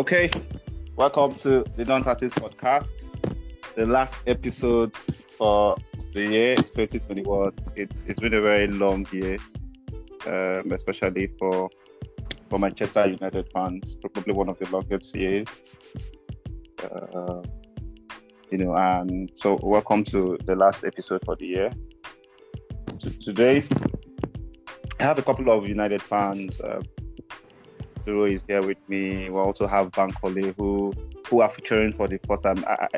Okay, welcome to the Non Artist Podcast, the last episode for the year 2021. It's it's been a very long year, um, especially for for Manchester United fans. Probably one of the longest years. Uh, you know, and so welcome to the last episode for the year. T- today, I have a couple of United fans. Uh, Duro is here with me. We also have Bankole who who are featuring for the first time. I,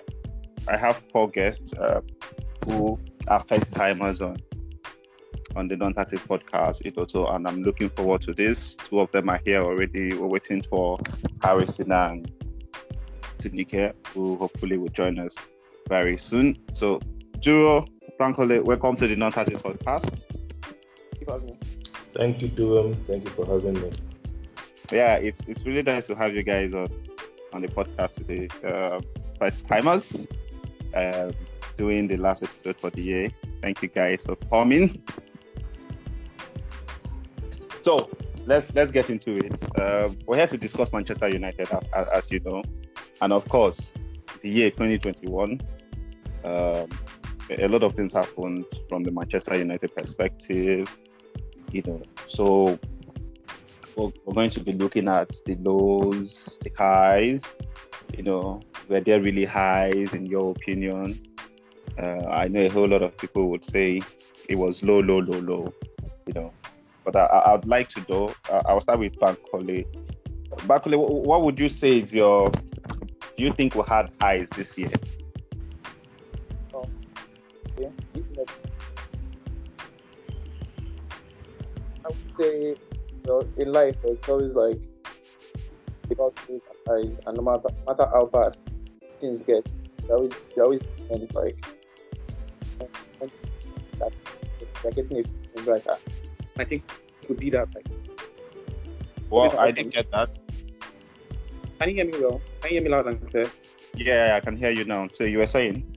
I, have four guests uh, who are first timers on on the Non Tactics podcast. It also, and I'm looking forward to this. Two of them are here already. We're waiting for Harrison and Tinuke, who hopefully will join us very soon. So, Duro, Bankole, welcome to the Non Tactics podcast. Thank you, Durum. Thank you for having me yeah, it's it's really nice to have you guys on on the podcast today. Uh, first timers, uh, doing the last episode for the year. Thank you guys for coming. So let's let's get into it. Uh, we're here to discuss Manchester United, as, as, you know, and of course, the year 2021. Um, a lot of things happened from the Manchester United perspective, you know. So we're, going to be looking at the lows, the highs. You know, were there really highs in your opinion? Uh, I know a whole lot of people would say it was low, low, low, low. You know, but I, would like to know. I'll start with Bankole. Bankole, what would you say is your? Do you think we had highs this year? Oh. I would say you know, in life, it's always like about things eyes, and no matter, matter how bad things get, there always there always ends like that they're getting a brighter. I think it could be that like. Well, I didn't get that. Can you hear me well? Can you hear me loud and clear? Yeah, I can hear you now. So you were saying?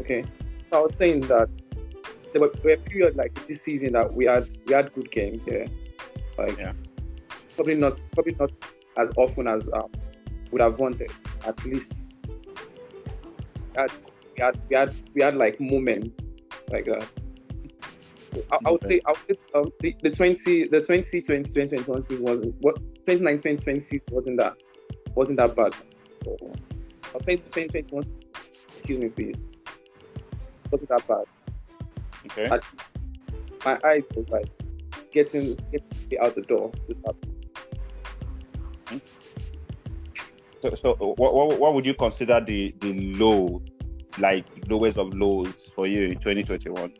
Okay. So I was saying that there were, there were periods like this season that we had we had good games, yeah. Like yeah. probably not probably not as often as um, would have wanted. At least we had, we had we had we had like moments like that. I, I, would say, I would say um, the, the 20 the 2020 2021 season wasn't what 2019 2020 season wasn't that wasn't that bad. So, I think 2021 excuse me please wasn't that bad. Okay. But my eyes was like getting getting out the door. So, so what, what, what would you consider the the low, like lowest of lows for you in 2021?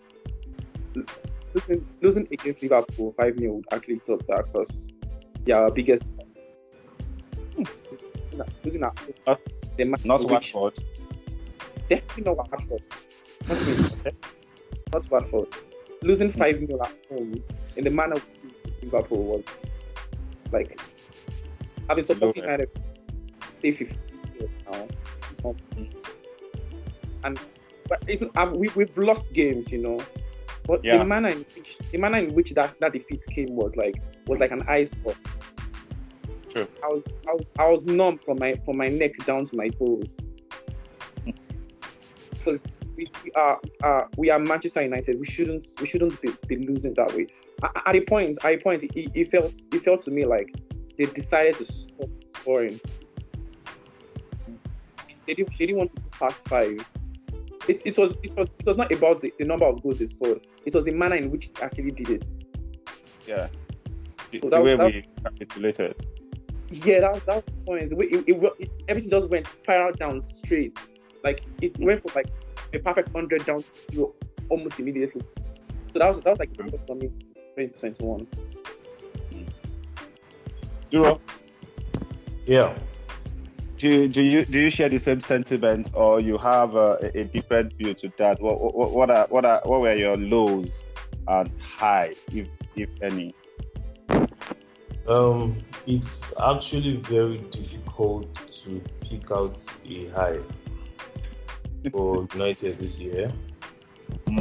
Losing, losing against Liverpool 5 0 would actually top that because they are our biggest. Hmm. Losing at not, the not Watford. Definitely not Watford. Not, not Watford. Losing 5 0 at home in the manner Liverpool was like I've been supporting United say 15 years now. And but it's, we, we've lost games, you know. But yeah. the manner in which the manner in which that, that defeat came was like was like an ice pop. True. I was I was I was numb from my from my neck down to my toes. Because we, we are uh, we are Manchester United. We shouldn't we shouldn't be, be losing that way at a point, at a point, it, it felt it felt to me like they decided to stop scoring. They didn't, they didn't want to go past five. It, it was it was it was not about the, the number of goals they scored. It was the manner in which they actually did it. Yeah. The, so the way was, we capitulated. Yeah, that was that was the point. The way it, it, it, everything just went spiral down straight. Like it went from like a perfect hundred down to zero almost immediately. So that was that was like the mm. for me 2021. Duro? Yeah. Do, do you do you share the same sentiment, or you have a, a different view to that? What, what, what are what are what were your lows and highs, if if any? Um, it's actually very difficult to pick out a high for United this year.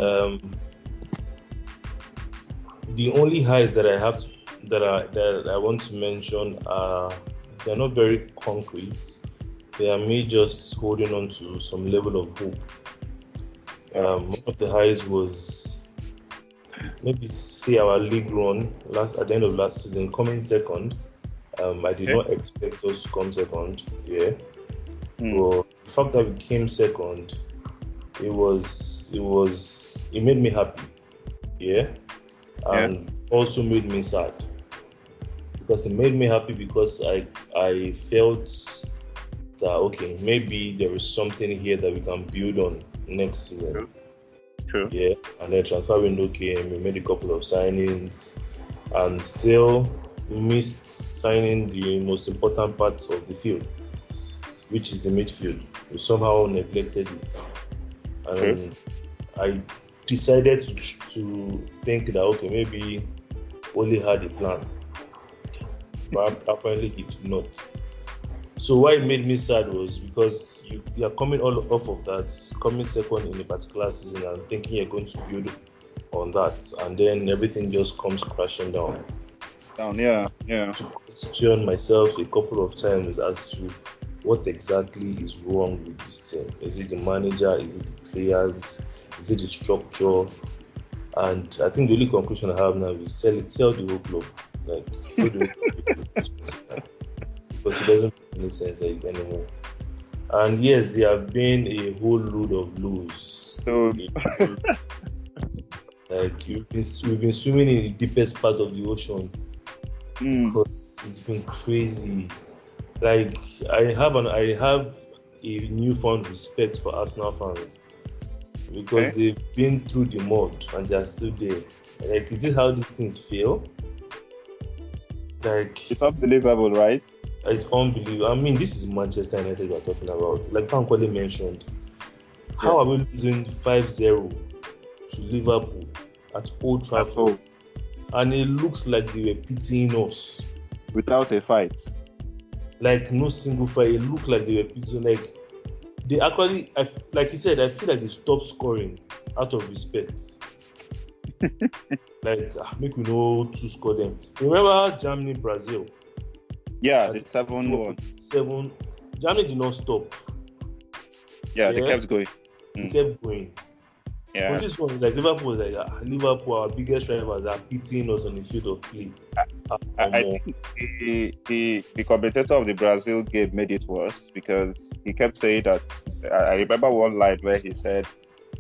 Um, the only highs that I have to, that I that I want to mention are they're not very concrete. They are me just holding on to some level of hope. Um, one of the highs was maybe see our league run last at the end of last season coming second. Um, I did not expect us to come second. Yeah. Mm. But the fact that we came second, it was it was it made me happy. Yeah. And yeah. also made me sad. Because it made me happy because I I felt that okay, maybe there is something here that we can build on next season. True. True. Yeah. And then transfer window came, we made a couple of signings and still missed signing the most important part of the field, which is the midfield. We somehow neglected it. And I decided to, to think that okay, maybe Ole had a plan. But apparently he did not. So why it made me sad was because you, you are coming all off of that, coming second in a particular season and thinking you're going to build on that, and then everything just comes crashing down. Down, yeah, yeah. To question myself a couple of times as to what exactly is wrong with this team. Is it the manager? Is it the players? Is it the structure? And I think the only conclusion I have now is sell it, sell the whole club. Like, because it doesn't make any sense anymore. And yes, there have been a whole load of lose. like you've been, we've been swimming in the deepest part of the ocean mm. because it's been crazy. Like I have an I have a newfound respect for Arsenal fans because okay. they've been through the mud and they're still there. Like, is this how these things feel? Like, it's unbelievable, right? It's unbelievable. I mean, this is Manchester United we're talking about. Like Bankole mentioned, how are we losing 5 0 to Liverpool at Old Trafford? And it looks like they were pitying us. Without a fight. Like, no single fight. It looked like they were pitying. Like, they actually, I, like he said, I feel like they stopped scoring out of respect. like, ah, make we know to score them. Remember Germany, Brazil? Yeah, the seven one. Seven. Germany did not stop. Yeah, yeah? they kept going. They mm. kept going. Yeah. But this one, like Liverpool, like uh, Liverpool, our biggest rivals are beating us on the field of play. I, I, think the, the the commentator of the Brazil game made it worse because he kept saying that. I remember one line where he said,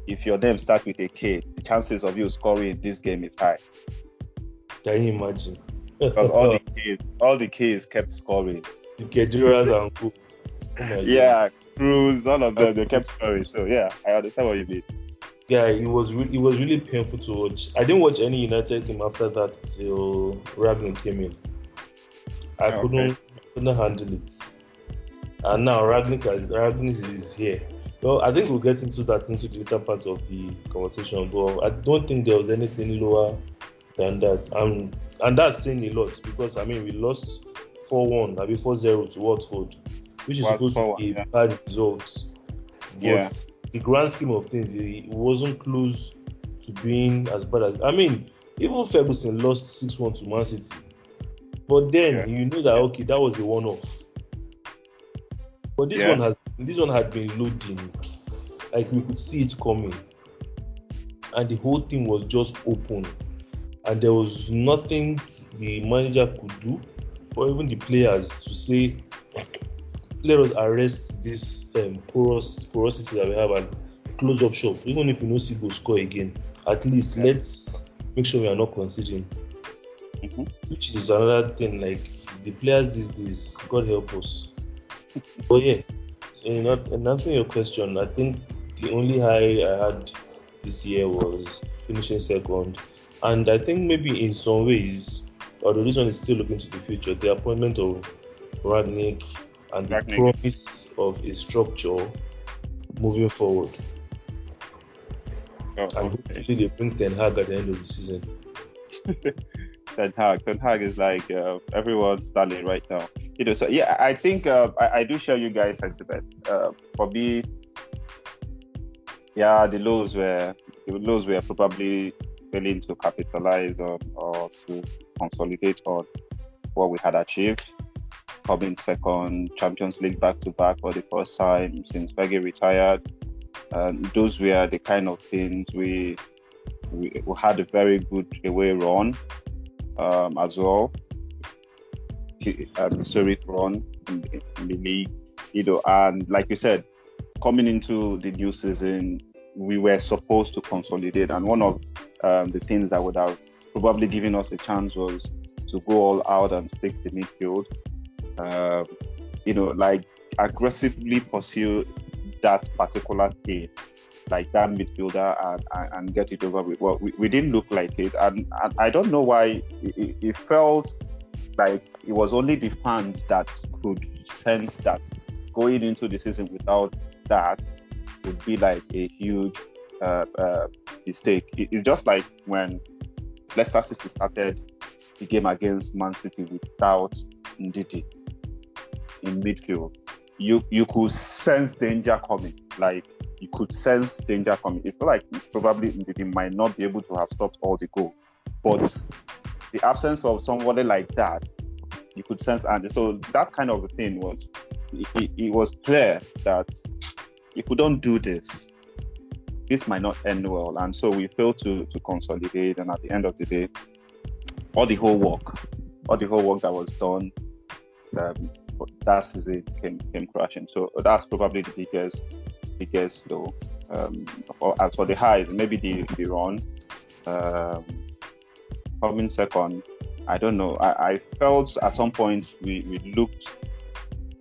"If your name starts with a K, the chances of you scoring this game is high." Can you imagine? because all the kids, all the kids kept scoring. The Khediras and. Oh yeah, Kroos, all of them, they kept scoring. So yeah, I understand what you mean. Yeah, it was re- it was really painful to watch. I didn't watch any United game after that till Rangnick came in. I oh, couldn't okay. couldn't handle it. And now Rangnick, Rangnick is here. Well, I think we'll get into that into the later part of the conversation, but I don't think there was anything lower than that. And and that's saying a lot because I mean we lost four one, maybe four zero to Watford, which is supposed to be a yeah. bad result. But yeah. the grand scheme of things, it wasn't close to being as bad as I mean, even Ferguson lost six one to Man City. But then yeah. you know that okay, that was a one off. But this one has this one had been loading. Like we could see it coming. And the whole thing was just open and there was nothing the manager could do, or even the players to say, let us arrest this um, porous porosity that we have and close up shop. Even if we know see go score again, at least yeah. let's make sure we are not conceding. Mm-hmm. Which is another thing. Like the players these days, God help us. But yeah, in, in answering your question, I think the only high I had this year was finishing second and I think maybe in some ways, although this one is still looking to the future, the appointment of Rangnick and the promise of a structure moving forward. Oh, and okay. hopefully they bring Ten Hag at the end of the season. Ten Hag, Ten Hag is like uh, everyone's darling right now. You know, so yeah, I think uh, I, I, do share you guys' sentiment. Uh, for me, yeah, the lows were the lows were probably failing to capitalize on or to consolidate on what we had achieved. coming second, Champions League back to back for the first time since Fergie retired. Those were the kind of things we we, we had a very good away run um, as well. Um, historic run in in the league, you know, and like you said, coming into the new season, we were supposed to consolidate, and one of um, the things that would have probably given us a chance was to go all out and fix the midfield. Um, you know, like aggressively pursue that particular thing, like that midfielder, and, and, and get it over with. Well, we, we didn't look like it, and, and I don't know why it, it felt like it was only the fans that could sense that going into the season without that would be like a huge uh, uh, mistake. It, it's just like when Leicester City started the game against Man City without Ndidi in midfield. You you could sense danger coming. Like you could sense danger coming. It's like probably Ndidi might not be able to have stopped all the goal, but the absence of somebody like that, you could sense. And so that kind of thing was, it, it, it was clear that if we don't do this, this might not end well. And so we failed to, to consolidate. And at the end of the day, all the whole work, all the whole work that was done, um, that season came, came crashing. So that's probably the biggest, biggest low. Um, as for the highs, maybe the, the run. Um, coming second, I don't know. I, I felt at some point we, we looked,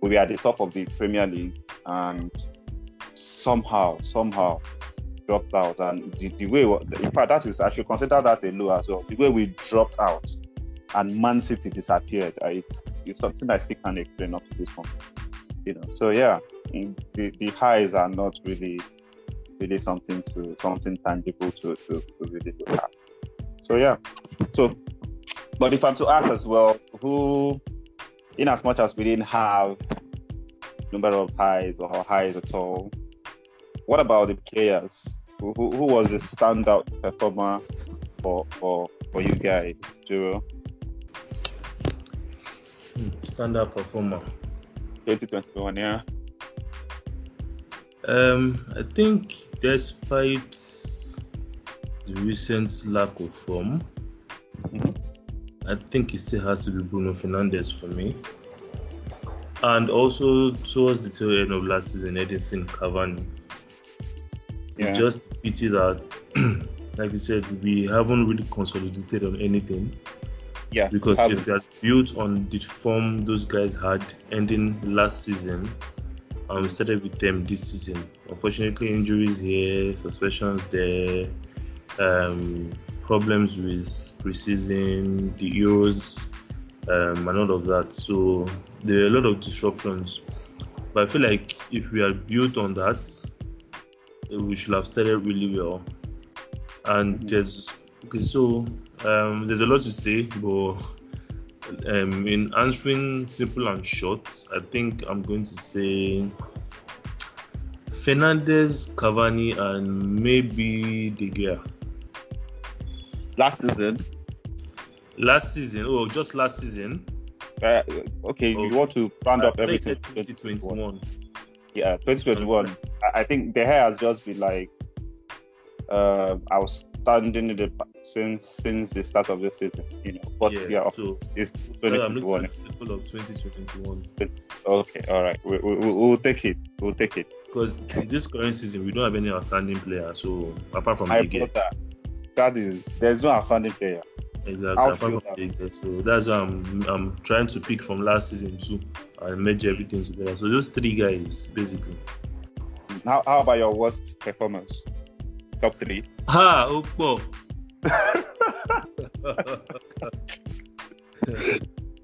we were at the top of the Premier League and somehow, somehow dropped out. And the, the way, in fact, that is, I should consider that a low as well. The way we dropped out and Man City disappeared, uh, it's, it's something I still can't explain up to this point. You know, so yeah, the, the highs are not really, really something to, something tangible to, to, to really look at. So yeah, so, but if I'm to ask as well, who, in as much as we didn't have number of highs or highs at all, what about the players? Who, who, who was the standout performer for for for you guys, Juro? Standout performer. 2021, yeah. Um, I think despite the recent lack of form. Mm-hmm. I think it still has to be Bruno Fernandes for me. And also towards the tail end of last season, Edinson Cavani. Yeah. It's just a pity that, like you said, we haven't really consolidated on anything. Yeah. Because if we had built on the form those guys had ending last season, and we started with them this season. Unfortunately, injuries here, suspensions there, um, problems with preseason, the Euros, um, and all of that. So there are a lot of disruptions. But I feel like if we are built on that, we should have started really well. And mm-hmm. there's okay, so um, there's a lot to say, but um, in answering simple and short, I think I'm going to say Fernandes, Cavani, and maybe De Gea last season. Last season, oh, just last season. Uh, okay, you want to round up everything. 2021. Yeah, 2021. I think De Gea has just been like uh, outstanding in the since since the start of this season. You know, but yeah, yeah so it's 2021. Full of 2021. Okay, all right, we, we, we'll take it. We'll take it. Because in this current season, we don't have any outstanding players. So apart from I the that that is there's no outstanding player. Exactly. So that's why I'm I'm trying to pick from last season too and merge everything together. So those three guys basically. How, how about your worst performance? Top three. Ha Okpo.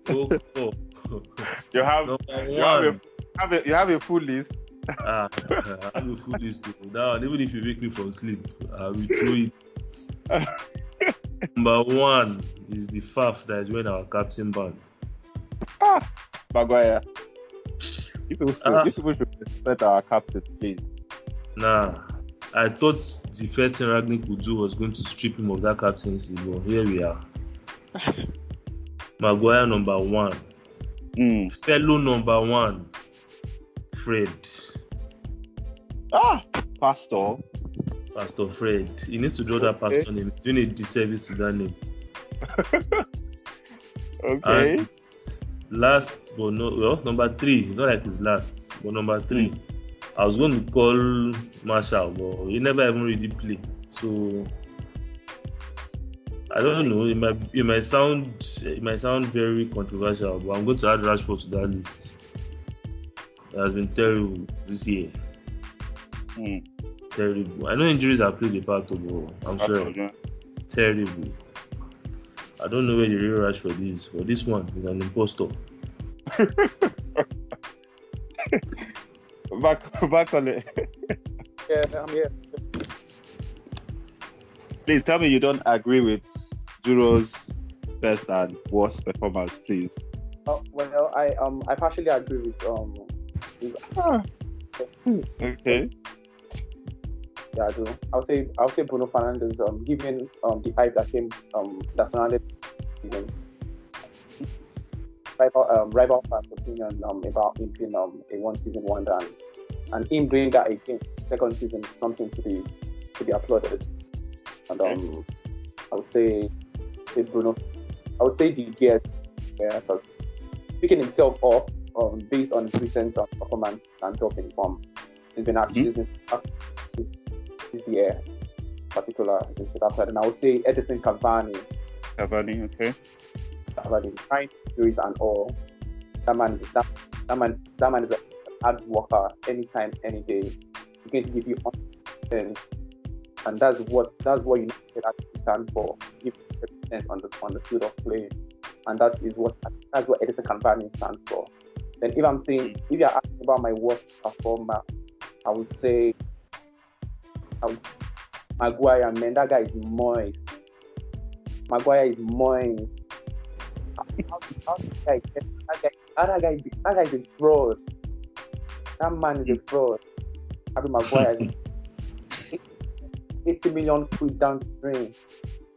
Okpo. You have you have, a, have a, you have a full list. ah, I have a full list. Now, even if you wake me from sleep, I will throw it Number one is the Faf that is wearing our captain band. Ah, Maguire. You people, should, ah. you people should respect our captain, please. Nah, I thought the first thing Rangnick would do was going to strip him of that captaincy, but here we are. Maguire number one. Mm. Fellow number one, Fred. Ah, Pastor. Pastor Fred. He needs to draw that Okay. pastor name. He's doing a disservice to that name. Okay. And last but no well, number three. It's not like it's last, but number three. I was going to call Martial, but he never even really played. So I don't know. It might it might sound it might sound very controversial, but I'm going to add Rashford to that list. It has been terrible this year. Mm. Terrible. I know injuries have played a part of it. I'm sure. Terrible. I don't know where the real Rashford is, but this one is an impostor. Back, back on it. Yeah, I'm here. Please tell me you don't agree with Juro's best and worst performance, please. Oh, well, I um I partially agree with um with, Ah. Okay. Yeah I do. I'll say I'll say Bruno Fernandes um given um the hype that came um that surrounded him. Rival um rival fans opinion um about him being um a one season wonder and, and him doing that again second season is something to be to be applauded. And um I would say say Bruno I would say De Gea yeah because picking himself up um, based on his recent um, performance and in form. He's been actually this, this year, particular that side. And I would say Edinson Cavani, Cavani, okay. Cavani, trying injuries and all. That man is that, that man that man is a hard worker anytime, any day. He's going to give you 100%. and that's what that's what you need to actually stand for. Give 100% on the on the field of play, and that is what that's what Edinson Cavani stands for. Then if I'm saying if you're asking about my worst performer, I would say Maguire. Man, that guy is moist. Maguire is moist. How, how, how that guy, get- that guy, that guy, that guy is a fraud. That man is a fraud. Harry Maguire is 80 million quid down the drain.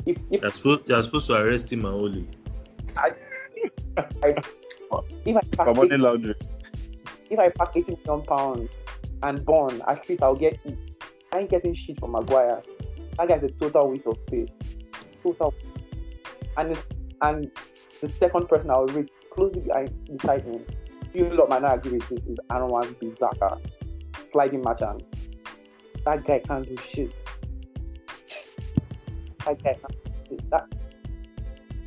If if They're supposed, they're supposed to arrest him and only. I if I pack money 80, laundering. if I pack 80 million pounds and bond, at least I'll get it. I ain't getting shit from Maguire. That guy's a total waste of space. Total. And it's and the second person I'll rate closely behind beside him. You lot might not agree with this is Aaron Wan-Bissaka, sliding merchant. That guy can't do shit. That guy can't do shit. That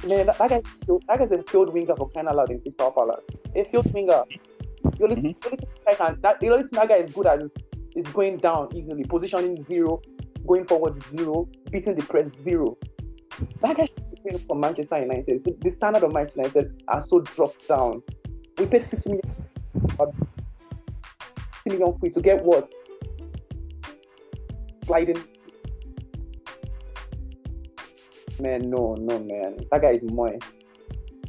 man, that, that guy's that guy's a field winger for out loud in Crystal Palace. A field winger. The only, Mhm. the only thing can, that, the only thing that guy is good at is, is going down easily, positioning zero, going forward zero, beating the press zero. That guy should for Manchester United. So the standard of Manchester United are so dropped down. We paid 50 million, uh, 50 million quid to get what? Sliding. Man, no, no, man. That guy is moist.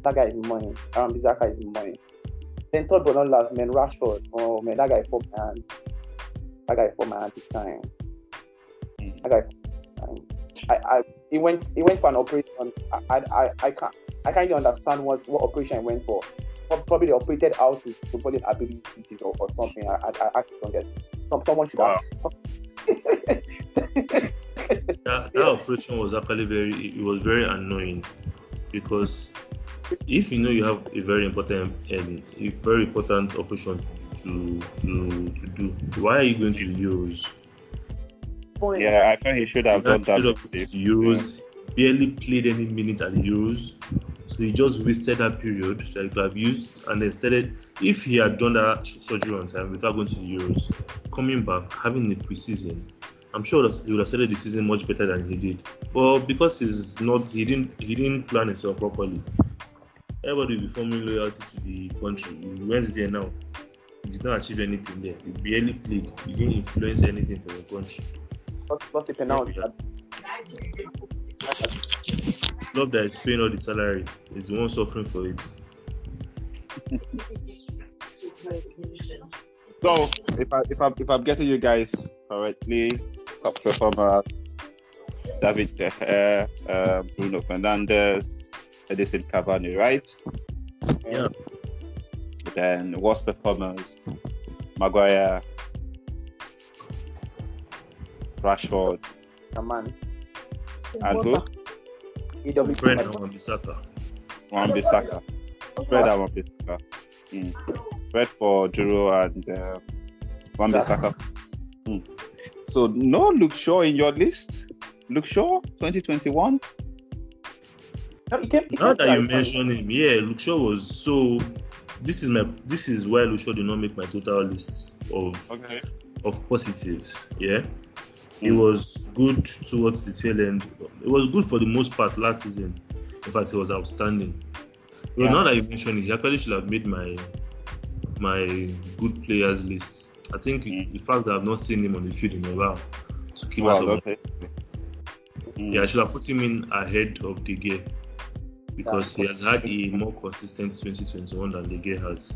That guy is moist. Aaron Bissaka is moist. Then third but not last, man, Rashford. Oh man, that guy for my That guy for my this time. That guy for. I, I he went he went for an operation. I I, I, I can't I can't even understand what, what operation he went for. Probably they operated out his footballing abilities or, or something. I, I, I actually don't get. Some someone should Wow. have. Some... That, that operation was actually very it was very annoying because if you know you have a very important um, a very important operation to to to to do, why are you going to use? Yeah, I thought he should have done that. of the Euros, barely played any minutes at the Euros. So he just wasted that period that he could have used and then started. If he had done that surgery on time without going to the Euros, coming back, having a preseason, I'm sure that he would have started the season much better than he did. But because he's not, he didn't, he didn't plan himself properly. Everybody will be forming loyalty to the country. He went there now. He did not achieve anything there. He barely played. He didn't influence anything for the country. Lost, lost the penalty. Yeah, Club that is paying all the salary is the one suffering for it. So, if I if I if I'm getting you guys correctly, top performer David De Gea, uh, Bruno Fernandes, Edinson Cavani, right? Yeah. Then worst performers, Maguire, Rashford, man. and who? EW. Fred and Wan-Bissaka. Wan-Bissaka. Fred and Wan-Bissaka. Mm. Fred for Duro and uh, Wan-Bissaka. Mm. So no Luke Shaw in your list. Luke Shaw, 2021. No, he came, he Now came that you like- mention him, yeah, Luke Shaw was so. This is my. This is why Shaw did not make my total list of Okay. of positives. Yeah, he Mm. was good towards the tail end. It was good for the most part last season. In fact, it was outstanding. Well, Yeah. now that you mention it, he actually should have made my my good players list. I think Mm. the fact that I've not seen him on the field in a while to keep Well, out of okay. Mm. yeah, I should have put him in ahead of De Gea because he has had a more consistent 2021 than De Gea has.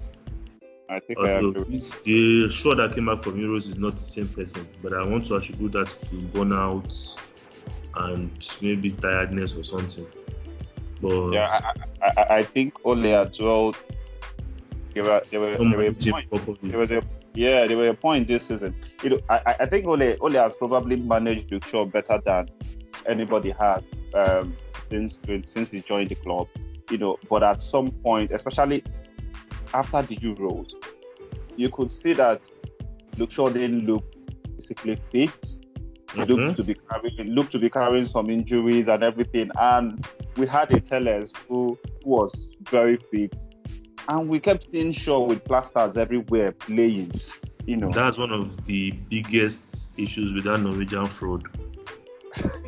I think I Although agree. this, the show that came back from Euros is not the same person, but I want to attribute that to burnout and maybe tiredness or something. But Yeah, I, I, I- I think Ole as well. There were there were, there were manage him points. properly. There was a yeah, there were a point this season. You know, I, I- I think Ole Ole has probably managed Luke Shaw better than anybody had um, since since he joined the club. You know, but at some point, especially after the Euros, you could see that Luke Shaw didn't look physically fit. He Mhm. looked to be carrying looked to be carrying some injuries and everything. And we had a Telles who, who was very fit. And we kept seeing Shaw with plasters everywhere playing. You know. That's one of the biggest issues with that Norwegian fraud.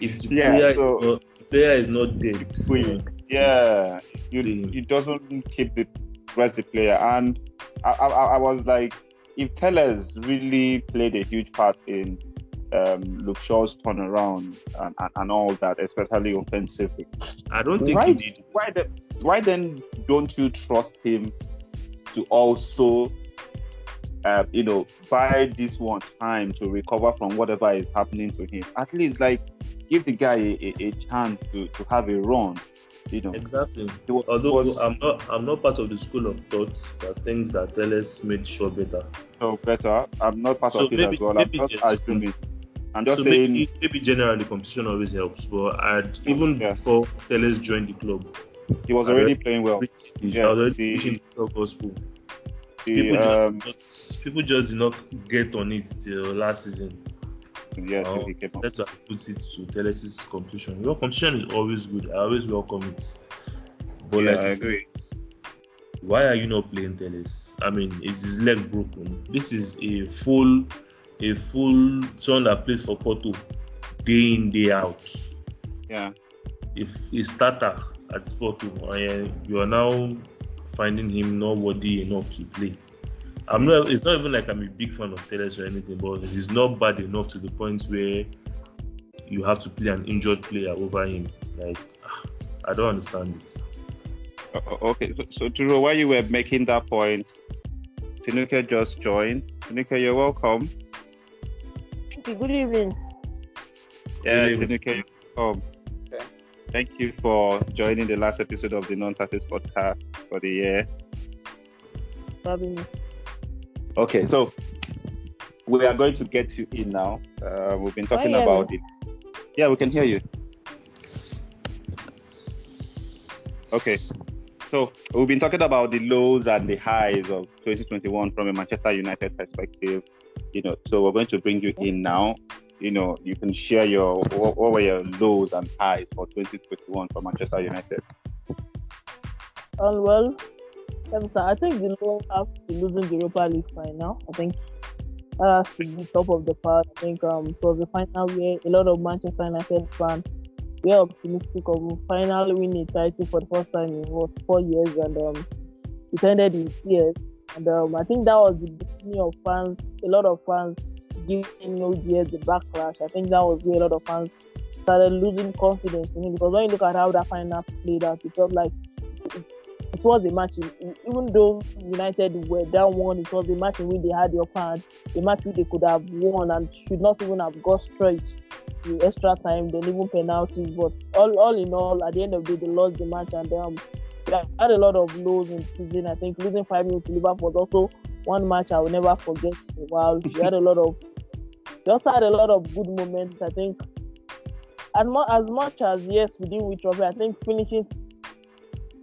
If the Yeah, player, so- is, not, player is not dead, Quick. yeah. You, it doesn't keep the rest the player. And I, I, I was like, if Telles really played a huge part in um, Luke Shaw's turnaround and, and, and all that, especially offensively, I don't think Right. he did. why the, why then don't you trust him to also uh, you know buy this one time to recover from whatever is happening to him at least like give the guy a, a, chance to, to have a run you know Exactly. He wa- Although was I'm not, I'm not part of the school of thoughts that thinks that Telles made sure better. so better i'm not part So of it maybe- as well i'm just just- assuming i'm just so saying maybe, maybe generally competition always helps, but I'd, even Yeah. before Telles joined the club, he was already playing well Yeah, already the- preaching the gospel. the, People just, um, not, people just did not get on it till last season. Yeah Oh, he came up. That's why I put it to Telles' competition. Your competition is always good. I always welcome it. But Yeah, like I agree. why are you not playing Telles? I mean, is his leg broken? This is a full, a full son that plays for Porto, day in day out. yeah If a starter at Porto, uh, you are now finding him not worthy enough to play. I'm not. It's not even like I'm a big fan of Telles or anything, but he's not bad enough to the point where you have to play an injured player over him. Like, ah, I don't understand it. O- o- Okay, so, so Duro, while you were making that point, Tinuke just joined. Tinuke, you're welcome. Thank you. Good evening. Yeah, Good evening. Tinuke, welcome. Okay. Thank you for joining the last episode of the Non Taxes podcast for the year. for having me. Okay, so we are going to get you in now. Uh, we've been talking about it. Yeah, we can hear you. Okay, so we've been talking about the lows and the highs of 2021 from a Manchester United perspective. You know, so we're going to bring you in now. You know, you can share your what, what were your lows and highs for 2021 for Manchester United. Um, well, start. I think the low have to losing the Europa League final. I think that has to be top of the part. I think um, it was the final where a lot of Manchester United fans were optimistic of finally winning a title for the first time in what four years, and um, it ended in tears. And um, I think that was the beginning of fans, a lot of fans giving OGS the backlash. I think that was where a lot of fans started losing confidence in him because when you look at how that final played out, it felt like was a match. Even though United were down one, it was a match in which they had the upper hand, a match which they could have won and should not even have got straight to extra time, then even penalties. But all, all in all, at the end of the day, they lost the match and um, we had a lot of lows in the season. I think losing 5 0 to Liverpool was also one match I will never forget in a while. We had a lot of, we also had a lot of good moments. I think, as, mu- as much as yes, we didn't win trophy, I think finishing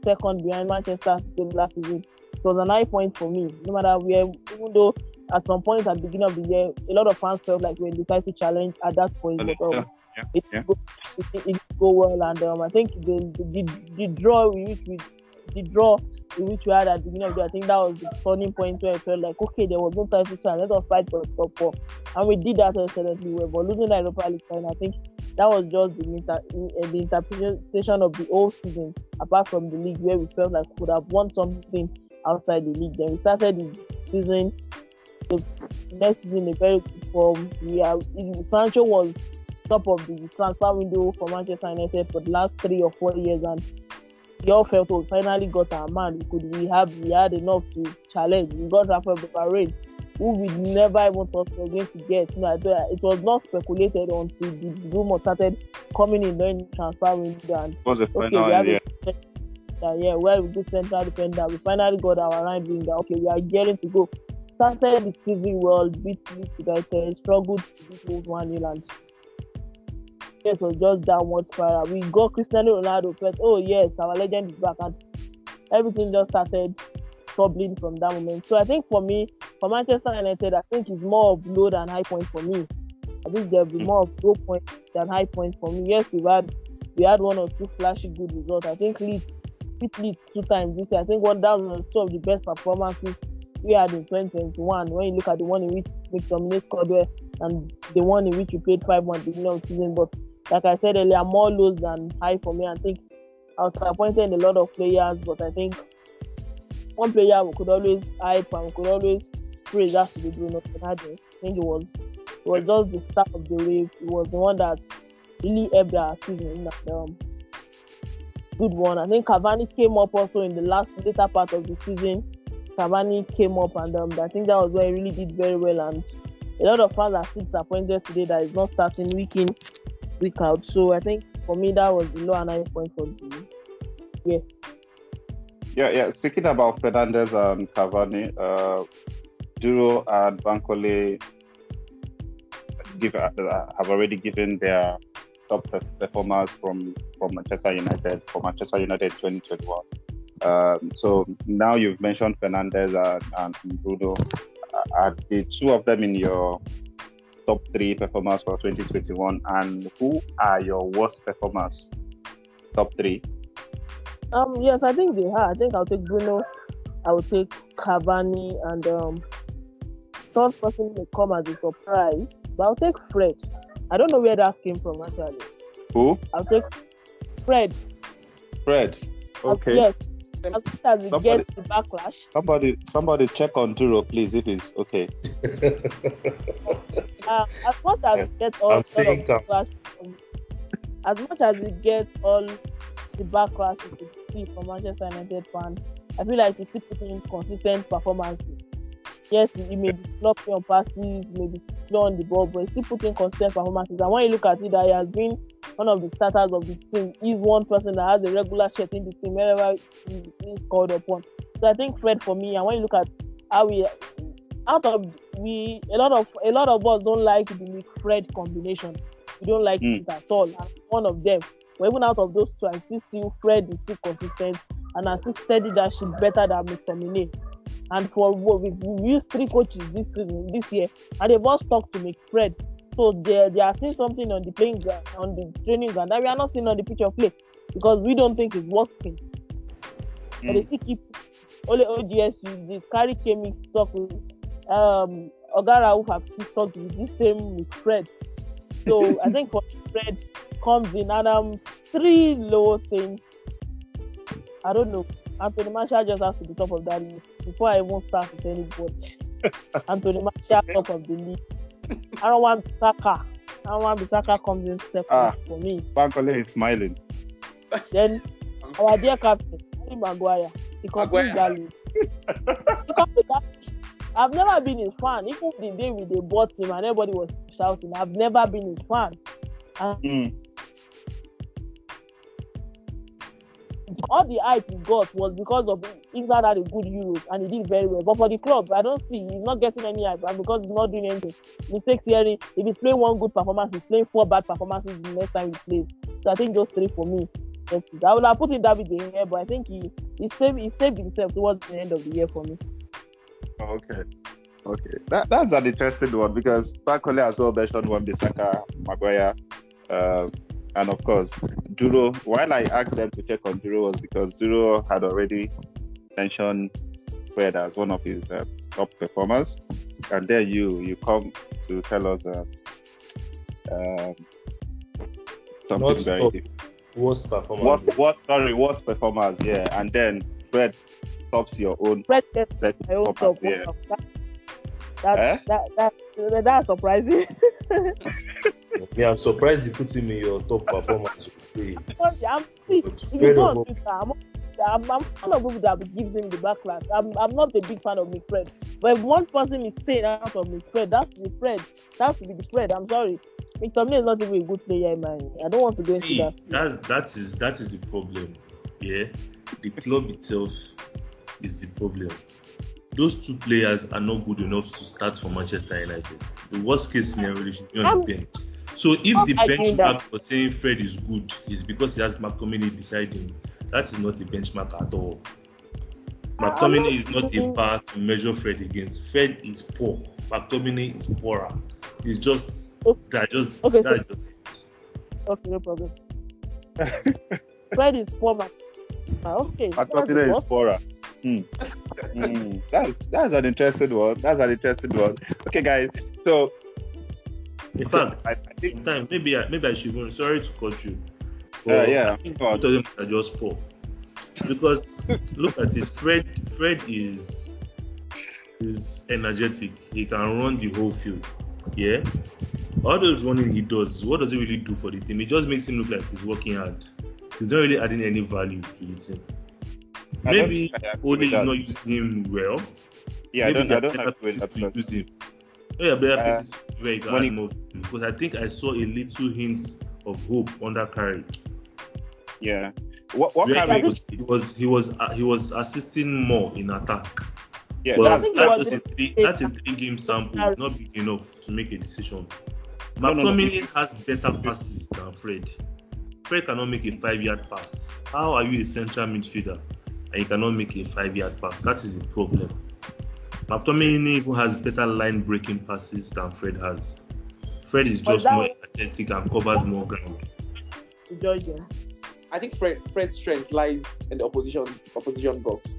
second behind Manchester City last season It was an high point for me. No matter where, even though at some point at the beginning of the year, a lot of fans felt like we decided to challenge at that point. Yeah, yeah, it, yeah. Go, it, it go well, and um, I think the, the, the draw we the draw which we had at the beginning of the I think that was the turning point where I felt like okay, there was no title challenge. Let us fight for the top four, and we did that excellently well. But losing the Europa League final, I think that was just the, inter- eh, the interpretation of the whole season, apart from the league where we felt like we could have won something outside the league. Then we started the season the next season a very form. We are Sancho was top of the transfer window for Manchester United for the last three or four years, and we all felt we finally got our man. We could we have we had enough to challenge. We got Rafael Varane, who we never even thought we were going to get. You know, it was not speculated until the rumor started coming in during transfer window. And, it was a final, okay, yeah. A, yeah, well, we good central defender. We finally got our right winger. Okay, we are gearing to go started the season well, beat Leeds United, struggled to beat Wolves 1 0 and it was just downward spiral. We got Cristiano Ronaldo first. Oh yes, our legend is back and everything just started tumbling from that moment. So I think for me, for Manchester United, I think it's more of low than high point for me. I think there'll be more of low point than high point for me. Yes, we had we had one or two flashy good results. I think Leeds beat Leeds two times this year. I think one that was two of the best performances we had in 2021 when you look at the one in which McTominay scored and the one in which we played 5 1 at the beginning of the season. But like I said earlier, more lows than high for me. I think I was disappointed in a lot of players, but I think one player we could always hype and we could always praise has to be Bruno Fernandes. I think it was it was just the start of the wave. It was the one that really helped our season. Um, good one. I think Cavani came up also in the last later part of the season. Cavani came up, and um, I think that was where he really did very well. And a lot of fans are still disappointed today that he's not starting week in, week out. So I think for me that was the low and point for the yeah. Yeah, yeah. Speaking about Fernandes and Cavani, uh, Duro and Bankole give uh, have already given their top performers from from Manchester United for Manchester United 2021. Um, so now you've mentioned Fernandes and, and Bruno. Are the two of them in your top three performers for 2021? And who are your worst performers? Top three. Um. Yes, I think they are. I think I'll take Bruno. I will take Cavani, and um, third person may come as a surprise. But I'll take Fred. I don't know where that came from actually. Who? I'll take Fred. Fred. Okay. Yes, as much as we somebody, get the backlash. Somebody, somebody check on Duro, please, if it's okay. uh, as much as we get all sort of backlash, from, as much as we get all the backlash we see from Manchester United fans, I feel like we still putting in consistent performances. Yes, he may be sloppy on passes, maybe slow on the ball, but he's still putting consistent performances. And when you look at it, that he has been one of the starters of the team. is one person that has a regular shirt in the team wherever he's called upon. So I think Fred for me, and when you look at how we out of we a lot of a lot of us don't like the Fred combination. We don't like mm. it at all. And one of them. But even out of those two, I still see Fred is still consistent and I still steady that she better than McTominay. And for what we we used three coaches this season, this year, and they've all stuck to make Fred. So they, they are seeing something on the playing ground, on the training ground that we are not seeing on the pitch of play because we don't think it's working. Mm. But they still keep only OGS the carry chemics talk with um Ogara who have talked with this same with Fred. So I think for Fred comes in and um three low things. I don't know. Anthony Martial just has to be top of that list before I even start with anybody. Anthony Martial top of the list. I don't want Saka. I don't want Saka comes in second ah, for me. Bankole is smiling. Then our dear captain, Harry Maguire, he completes that list. I've never been his fan. Even the day we they bought him and everybody was shouting, I've never been his fan. And mm. All the hype he got was because of England had a good Euros and he did very well. But for the club, I don't see he's not getting any hype and because he's not doing anything. Mistakes here. If he's playing one good performance, he's playing four bad performances the next time he plays. So I think those three for me. I would have put in David in here, but I think he he saved he saved himself towards the end of the year for me. Okay. Okay. That that's an interesting one because Bankole as well mentioned Wan-Bissaka, Maguire, uh, and of course Duro. While I asked them to check on Duro was because Duro had already mentioned Fred as one of his uh, top performers, and then you you come to tell us uh, um, something Not very different. Worst performance. What what sorry, worst performers, yeah, and then Fred tops your own Fred gets best my own performance, top. yeah. That, that, Eh? that, that, that's surprising. Yeah, I'm surprised you put him in your top performance. Okay. I'm, see, if Fred you go of on Twitter, I'm, I'm, I'm one of people that gives him the backlash. I'm, I'm not a big fan of McFred. But if one person is staying out of McFred, that's McFred. That's to be the Fred. I'm sorry. McTominay is not even a good player, man. I don't want to go into See, that. that's that is that is the problem. Yeah, the club itself is the problem. Those two players are not good enough to start for Manchester United. The worst case scenario, they should be on the bench. So if the benchmark for saying Fred is good is because he has McTominay beside him, that is not a benchmark at all. I'm McTominay is not a saying- bar to measure Fred against. Fred is poor. McTominay is poorer. It's just Okay. that just Okay, so- just it. Okay, no problem. Fred is poor man. Ah, Okay. that's McTominay is poorer. Hmm. Hmm. That's that's an interesting one. That's an interesting one. Okay, guys. So In fact, I, I think time maybe I, maybe I should even sorry to cut you. Uh, yeah, I think both of them are just poor. Because look at it, Fred Fred is is energetic. He can run the whole field. Yeah. All those running he does, what does he really do for the team? It just makes him look like he's working hard. He's not really adding any value to the team. I Maybe think I agree Ole is not using him well. yeah, I don't I don't agree with that. Places to because- use him. Yeah, better Uh, places where he can when he- more value. Because I think I saw a little hint of hope under Carrick. Yeah. What what Where can he was, he was he was uh, he was assisting more in attack. Yeah, But that's think that's, it just was a three, that's a three game sample. It's not big enough to make a decision. No, no, no. McTominay has better passes than Fred. Fred cannot make a five yard pass. How are you a central midfielder and you cannot make a five yard pass? That is a problem. McTominay even has better line breaking passes than Fred has. Fred is just more energetic and covers more ground. judge them. I think Fred Fred's strength lies in the opposition opposition box.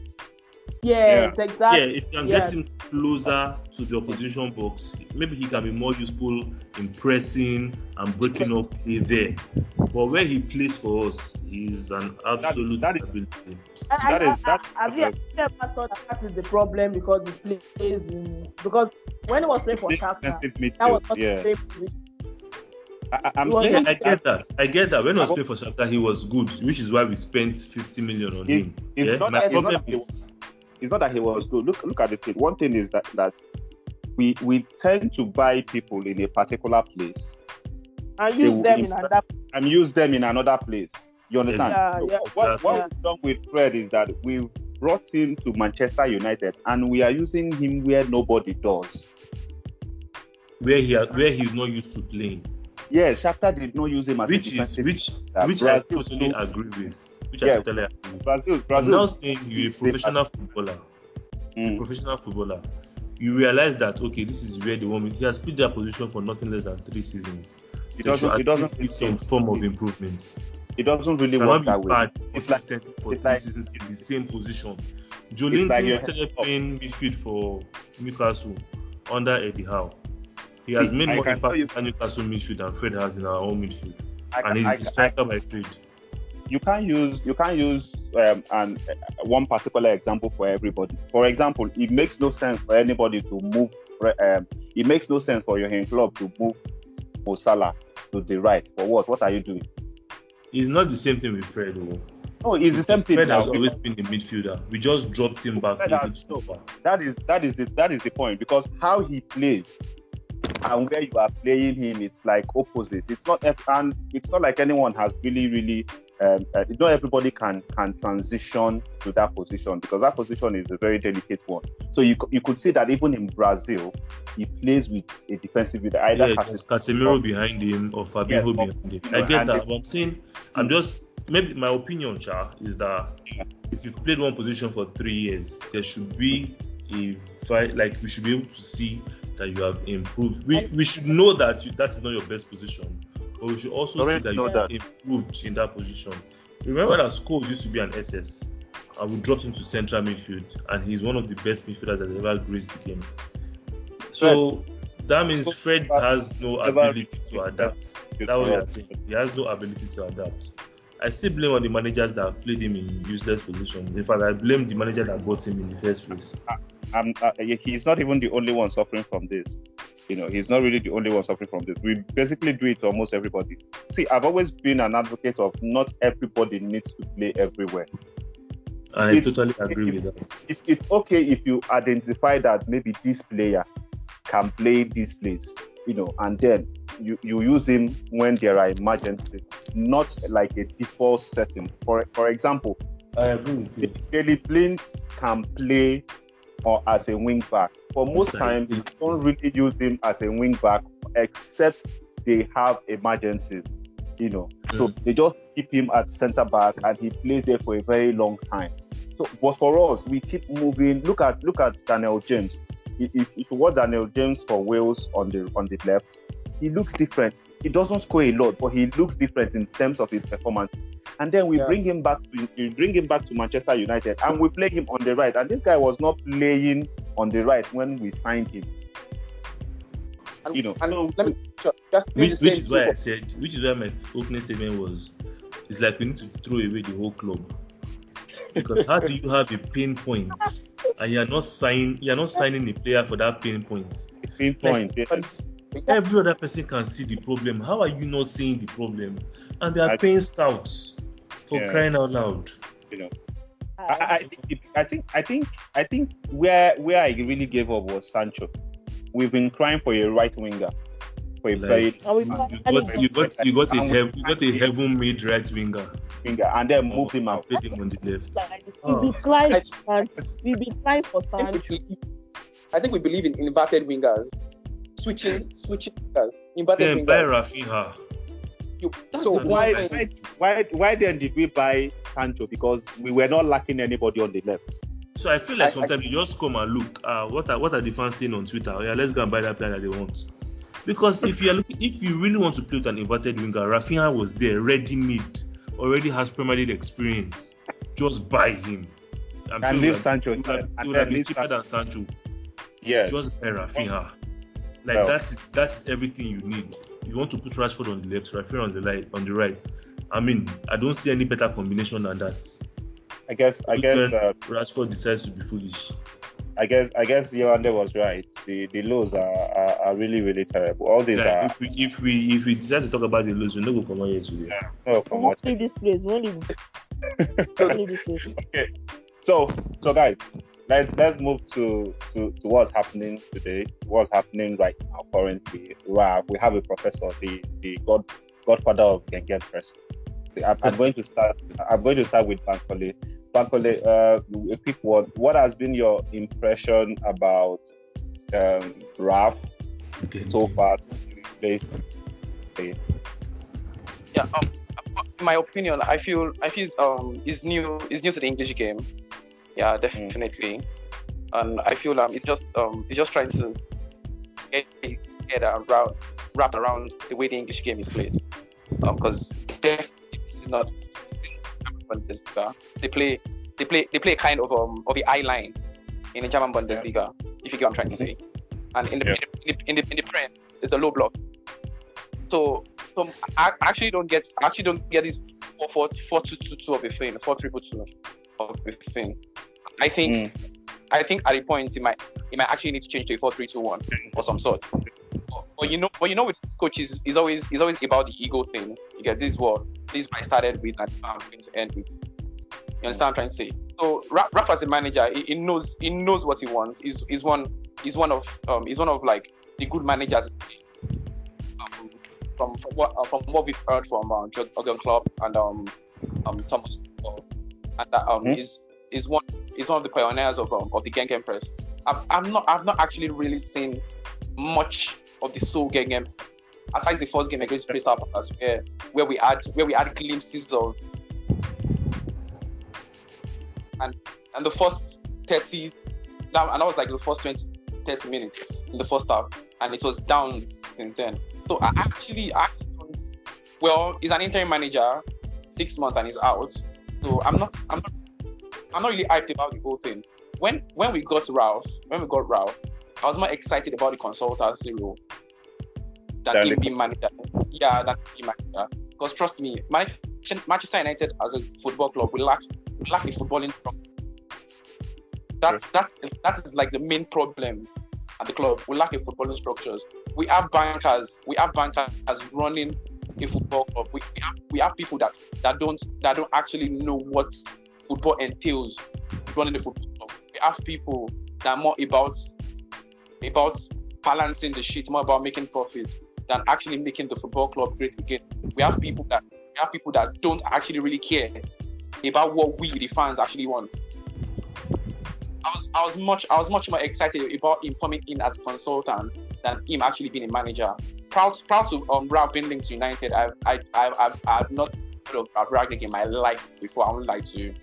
Yes, Yeah, exactly. Yeah, if you can Yes. get him closer to the opposition box, maybe he can be more useful in pressing and breaking up play there. But where he plays for us, he's an absolute that is- ability. I- That I- is- that- Have you ever thought that, that is the problem because he plays in because when he was playing for Shakhtar, that was not Yeah, the same position. I, I- I'm He saying Yeah, I get that. I get that. When I was playing for Shakhtar, he was good, which is why we spent 50 million on It- him. it's Yeah, not my that- it's problem that is it's not that he was good. Look look at the thing. One thing is that that we we tend to buy people in a particular place and use them in impact- another. and use them in another place. You understand? Yeah, So yeah. what, what Exactly. we've done with Fred is that we brought him to Manchester United and we are using him where nobody does. where he where he's not used to playing, Yes, Shakhtar did not use him as which a is defensive which which I Brazil totally don't- agree with. Which Yeah. I totally agree with. Brazil, I'm Brazil. now saying you're a professional footballer. Mm. professional footballer, you realize that okay, this is where they want me. He has played that position for nothing less than three seasons. He There should doesn't. At doesn't. be some form of improvement. It doesn't really work be that way. It's like- for it's three like- seasons in the same position. like Joelinton you're- started playing midfield for Newcastle under Eddie Howe. He has made I more impact tell you- in Newcastle midfield than Fred has in our own midfield, I, and he's I- a striker by trade. You can't use you can't use um, an, uh, one particular example for everybody. For example, it makes no sense for anybody to move. Um, it makes no sense for your hand club to move Mo Salah to the right. For what? What are you doing? It's not the same thing with Fred. Though. No, it's the same thing Fred has always been a midfielder. We just dropped him back has-. That is that is the that is the point because how he plays and where you are playing him, it's like opposite. It's not and it's not like anyone has really really um, uh, not everybody can can transition to that position because that position is a very delicate one. So you you could see that even in Brazil, he plays with a defensive either yeah, Casemiro behind him or Fabinho yeah, behind him. I get that, but I'm saying I'm just maybe my opinion, Cha, is that if you've played one position for three years, there should be a fight. Like we should be able to see that you have improved. We we should know that you, that is not your best position but we should also see that you that. improved in that position. Remember that Scholes used to be an SS, and we dropped him to central midfield, and he's one of the best midfielders that ever graced the game. So Fred. that means Fred has no ability to adapt. That's what we are saying. He has no ability to adapt. I still blame on the managers that played him in useless position. In fact, I blame the manager that got him in the first place. Uh, uh, he's not even the only one suffering from this. You know, he's not really the only one suffering from this. We basically do it to almost everybody. See, I've always been an advocate of not everybody needs to play everywhere. I it's, totally agree it, with that. It, it's okay if you identify that maybe this player can play this place, you know, and then you, you use him when there are emergencies, not like a default setting. For for example, I agree with you. Daley Blind can play or as a wing back. For most times, you don't really use him as a wing back except they have emergencies. You know, mm. so they just keep him at centre back and he plays there for a very long time. So, but for us, we keep moving. Look at look at Daniel James. If, if you watch Daniel James for Wales on the on the left, he looks different. He doesn't score a lot, but he looks different in terms of his performances. And then we yeah. bring him back to we bring him back to Manchester United, and we play him on the right. And this guy was not playing on the right when we signed him. And, you know, and so, let me just which, which is why I said, which is why my opening statement was, it's like we need to throw away the whole club. Because how do you have a pinpoint and you're not signing you're not signing a player for that pinpoint? Pinpoint, like, yes. Every other person can see the problem. How are you not seeing the problem? And they are I, paying scouts for yeah. crying out loud. You know. Uh, I, I, think, I think I think I think where where I really gave up was Sancho. We've been crying for a right winger. For a like, very, you, got, you got you got a hev- you got a heaven made right winger. Winger and then oh, moved him out. Put him on the left. Like, oh. we ah. be crying we be crying for Sancho. I think we believe in inverted wingers. Switching switching wingers. Inverted yeah, wingers. Buy Raphinha. You, so why, why why why then did we buy Sancho? Because we were not lacking anybody on the left. So I feel like sometimes I, you just come and look. Uh, what are what are the fans saying on Twitter? Yeah, let's go and buy that player that they want. Because if you are looking, if you really want to play with an inverted winger, Raphinha was there, ready made, already has Premier League experience. Just buy him. I'm and sure leave Sancho. Would have, would have been cheaper than Sancho. Yes. Just buy Raphinha. Like well. that is that's everything you need you want to put Rashford on the left, Raphinha on the right, on the right. I mean, I don't see any better combination than that. I guess. I guess uh, Rashford decides to be foolish. I guess. I guess Yewande was right. The the lows are, are, are really really terrible. All these yeah, are. If we if we if we decide to talk about the lows, we no go come on here today. Yeah, no, come on. this place. Only. okay. So so guys, let's let's move to, to, to what's happening today, what's happening right now currently. Where we have a professor, the the god godfather of Gegenpress. I'm, I'm, going to start. I'm going to start with Bankole. Bankole, uh, a quick one. What has been your impression about um, Raf okay. so far? Yeah. Um, in my opinion, I feel I feel um is new is new to the English game yeah, definitely. Mm. And I feel um, it's just um, it's just trying to get, get around, wrap around the way the English game is played. Because um, definitely this is not Bundesliga. They play they play they play kind of um of the eye line in the German Bundesliga, yeah. if you get what I'm trying to say. And in the, yeah. in, the in the in the Prem, it's a low block. So so I actually don't get I actually don't get this four four four two two two of a thing, four triple two of a thing. I think mm. I think at a point it might it might actually need to change to a four three two one or some sort. But, but, you know, but you know, with coaches, is always is always about the ego thing. You get this what this I started with and I'm going to end with. You understand what I'm trying to say? So Rafa as a manager, he, he, knows he knows what he wants. He's, he's one he's one of um he's one of like the good managers um, from from what uh, from what we've heard from uh, Jurgen Klopp and um um, Thomas and that um, mm-hmm. is is one is one of the pioneers of um, of the Gegenpress. I've, I'm not I've not actually really seen much of the soul Gengen aside the first game against Crystal Palace where where we had where we had glimpses of and and the first 30 that, and that was like the first 20 30 minutes in the first half and it was down since then so i actually i well he's an interim manager six months and he's out so i'm not i'm not i'm not really hyped about the whole thing when when we got ralf when we got ralf i was more excited about the consultancy role than him being manager yeah than being manager because trust me manchester united as a football club we lack we lack the footballing structure that's that's that is like the main problem at the club. We lack a footballing structures. We have bankers. We have bankers running a football club. We, we have we have people that that don't that don't actually know what football entails running the football club. We have people that are more about about balancing the sheet, more about making profits than actually making the football club great again. We have people that we have people that don't actually really care about what we the fans actually want. I was I was much I was much more excited about him coming in as a consultant than him actually being a manager. Proud proud to um Ralf being to United. I've I I've, I've, I've not heard of Rangnick in my life before. I won't lie to you.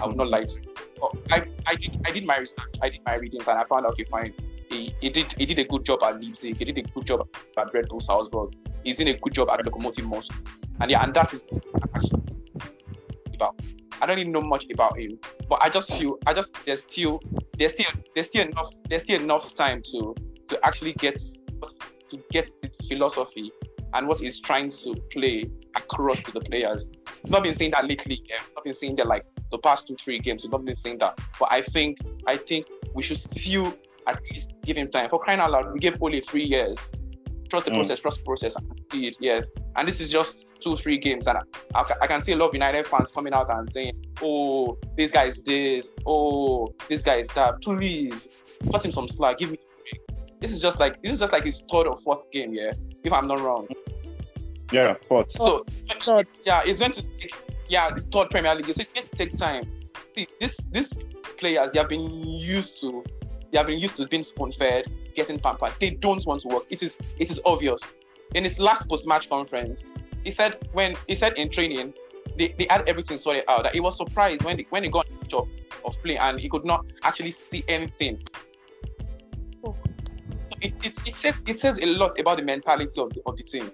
I would not lie to you. But I, I did I did my research. I did my readings and I found okay fine. He, he did he did a good job at Leipzig. He did a good job at Red Bull Salzburg. He's doing a good job at Lokomotiv Moscow. And yeah, and that is actually about. I don't even know much about him, but I just feel I just there's still there's still there's still enough there's still enough time to to actually get to get its philosophy and what he's trying to play across to the players. I've not been saying that lately. Yeah. I've not been saying that like the past two three games. We've not been saying that, but I think I think we should still at least give him time. For crying out loud, we gave only three years. Trust the mm. process, trust the process, and. Yes, and this is just two, three games, and I, I, can see a lot of United fans coming out and saying, "Oh, this guy is this. Oh, this guy is that. Please, cut him some slack. Give me." This is just like this is just like his third or fourth game, yeah. If I'm not wrong. Yeah, fourth. So third. yeah, it's going to take yeah the third Premier League. So it's going to take time. See, this this players they have been used to they have been used to being spoon fed, getting pampered. They don't want to work. It is it is obvious. In his last post match conference, he said when he said in training they, they had everything sorted out that he was surprised when they, when he got the job of play and he could not actually see anything. Oh. It, it, it says it says a lot about the mentality of the, of the team.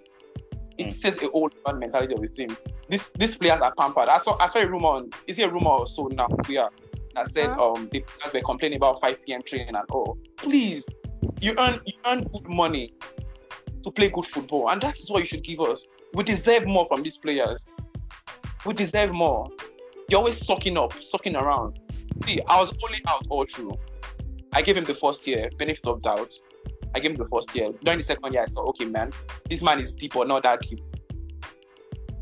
It mm. says a whole about mentality of the team. These these players are pampered. I saw I saw a rumor on is it a rumor or so now yeah that said um the players were complaining about 5 p.m. training and all. Please, you earn you earn good money to play good football, and that is what you should give us. We deserve more from these players. We deserve more. You're always sucking up, sucking around. See, I was only out all through. I gave him the first year, benefit of doubt. I gave him the first year. During the second year, I saw, okay, man, this man is deep or not that deep.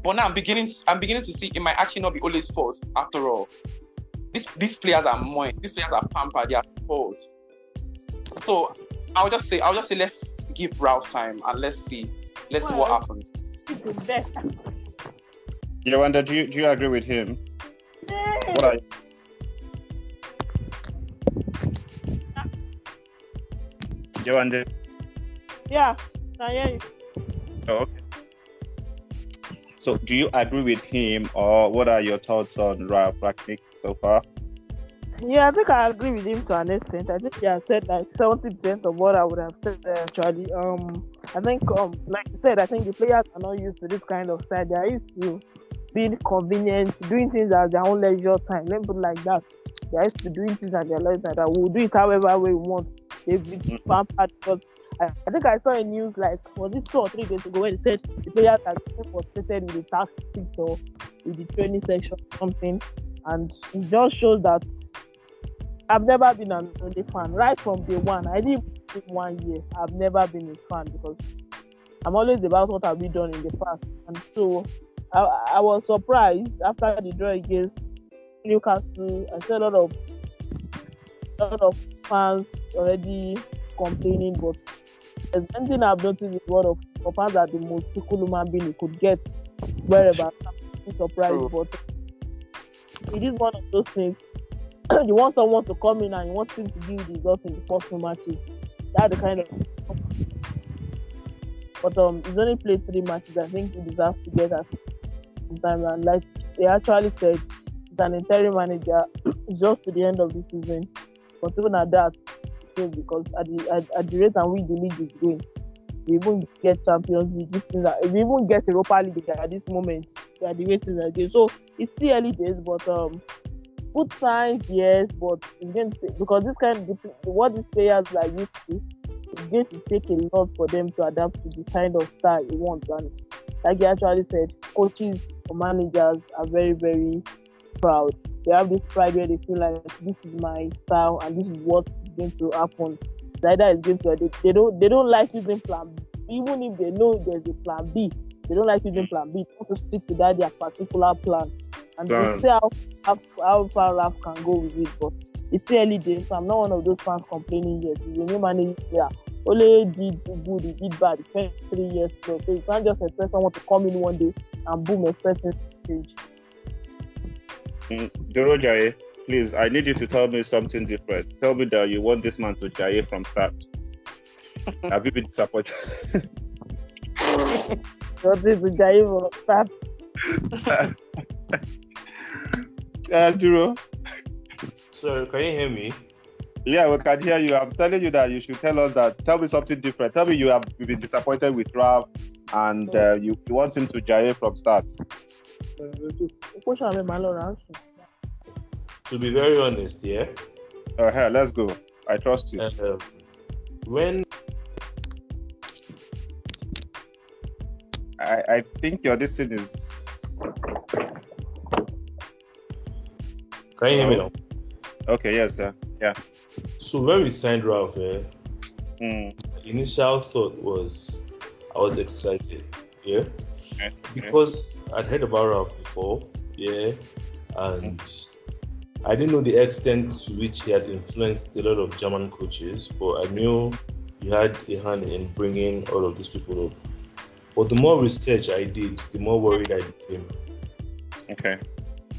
But now I'm beginning, to, I'm beginning to see it might actually not be Ole's fault after all. These these players are moist. These players are pampered. They are fault. So I'll just say, I'll just say, let's give Ralf time and let's see, let's see what happens the best. Yeah, do you do you agree with him? What are you? Ah. Yewande. Yeah, I hear you. Oh, okay. So, do you agree with him, or what are your thoughts on Ralf Rangnick so far? Yeah, I think I agree with him to an extent. I think he has said like seventy percent of what I would have said actually. Um, I think um, like you said, I think the players are not used to this kind of side. They are used to being convenient, doing things at their own leisure time. Let me put it like that. They are used to doing things at their leisure time. That we'll do it however we want. They've been mm-hmm. pampered because I, think I saw a news like was it two or three days ago where they said the players are frustrated with the tactics or with the training section or something, and it just shows that I've never been an Ole fan. Right from day one, I didn't one year. I've never been a fan because I'm always about what have we done in the past. And so I, I was surprised after the draw against Newcastle. I saw a lot of a lot of fans already complaining, but one I've noticed is one of, fans are the most fickle human being you could get wherever. surprised, oh. but it is one of those things. you want someone to come in and you want him to give the results in the first two matches. That's the kind of. But um, he's only played three matches. I think he deserves to get that time. And like they actually said, he's an interim manager just to the end of the season. But even at that, because at the at, at the rate and which the league is going, we even get Champions League. This we even get Europa League at this moment. We are the waiting again. So it's still early days, but um, good signs, yes, but again, because this kind of what these players are used to, it's going to take a lot for them to adapt to the kind of style you want. And like you actually said, coaches or managers are very, very proud. They have this pride where they feel like this is my style and this is what going to happen. The idea is going to they, they don't they don't like using plan B. Even if they know there's a plan B, they don't like using plan B. They want to stick to that their particular plan. And they see how, how, how far Ralf can go with it. But it's early days, so I'm not one of those fans complaining yet. He's a new manager. Yeah. Only did good, he did bad. He spent three years plus. So you can't just expect someone to come in one day and boom, expect him change. Mm, Durojaiye, please, I need you to tell me something different. Tell me that you want this man to Jaye from start. Have you been disappointed? What is the Jaye from start? uh, Duro. So, can you hear me? Yeah, we can hear you. I'm telling you that you should tell us that. Tell me something different. Tell me you have been disappointed with Ralf and uh, you, you want him to Jaye from start. To be very honest, yeah. Oh, hell, let's go. I trust you. Uh, when I, I think your thing is. Can you hear me now? Okay, yes, sir. Yeah. So when we signed Ralf, eh, mm. initial thought was I was excited, yeah, okay. because I'd heard about Ralf before, yeah, and mm. I didn't know the extent to which he had influenced a lot of German coaches, but I knew he had a hand in bringing all of these people up. But the more research I did, the more worried I became. Okay.